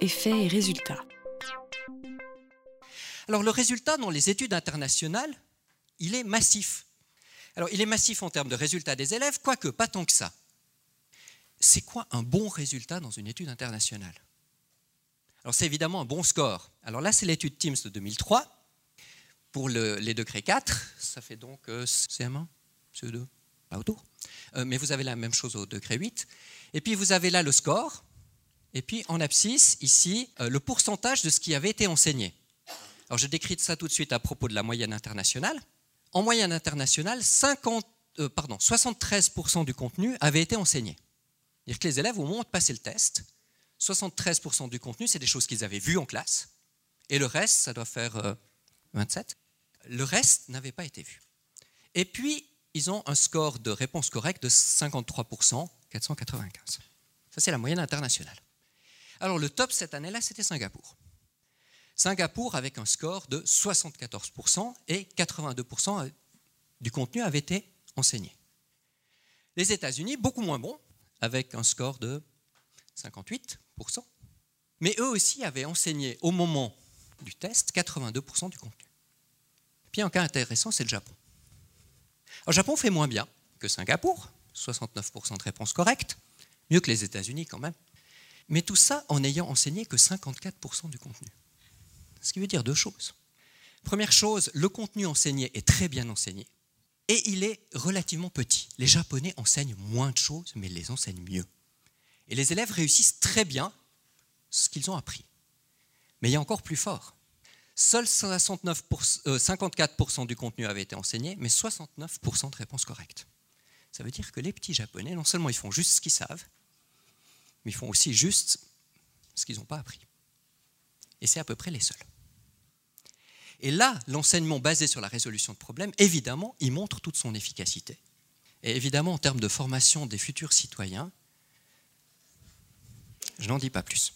effets et résultats. Alors le résultat dans les études internationales, il est massif. Alors il est massif en termes de résultats des élèves, quoique pas tant que ça. C'est quoi un bon résultat dans une étude internationale? Alors c'est évidemment un bon score. Alors là c'est l'étude Teams de 2003. Pour les degrés 4, ça fait donc euh, CM1, CE2, pas autour. Euh, mais vous avez la même chose au degré 8. Et puis vous avez là le score, et puis en abscisse, ici, euh, le pourcentage de ce qui avait été enseigné. Alors je décris ça tout de suite à propos de la moyenne internationale. En moyenne internationale, 50, euh, pardon, 73% du contenu avait été enseigné. C'est-à-dire que les élèves, au moment de passer le test, 73% du contenu, c'est des choses qu'ils avaient vues en classe, et le reste, ça doit faire 27, euh, le reste n'avait pas été vu. Et puis, ils ont un score de réponse correcte de 53%, 495. Ça, c'est la moyenne internationale. Alors, le top cette année-là, c'était Singapour. Singapour avec un score de 74% et 82% du contenu avait été enseigné. Les États-Unis, beaucoup moins bons, avec un score de 58%, mais eux aussi avaient enseigné au moment du test 82% du contenu. Puis un cas intéressant, c'est le Japon. Le Japon fait moins bien que Singapour, 69% de réponses correctes, mieux que les États-Unis quand même, mais tout ça en ayant enseigné que 54% du contenu. Ce qui veut dire deux choses. Première chose, le contenu enseigné est très bien enseigné et il est relativement petit. Les Japonais enseignent moins de choses, mais ils les enseignent mieux. Et les élèves réussissent très bien ce qu'ils ont appris. Mais il y a encore plus fort. Seuls 54% du contenu avait été enseigné, mais 69% de réponses correctes. Ça veut dire que les petits Japonais, non seulement ils font juste ce qu'ils savent, mais ils font aussi juste ce qu'ils n'ont pas appris. Et c'est à peu près les seuls. Et là, l'enseignement basé sur la résolution de problèmes, évidemment, il montre toute son efficacité. Et évidemment, en termes de formation des futurs citoyens, je n'en dis pas plus.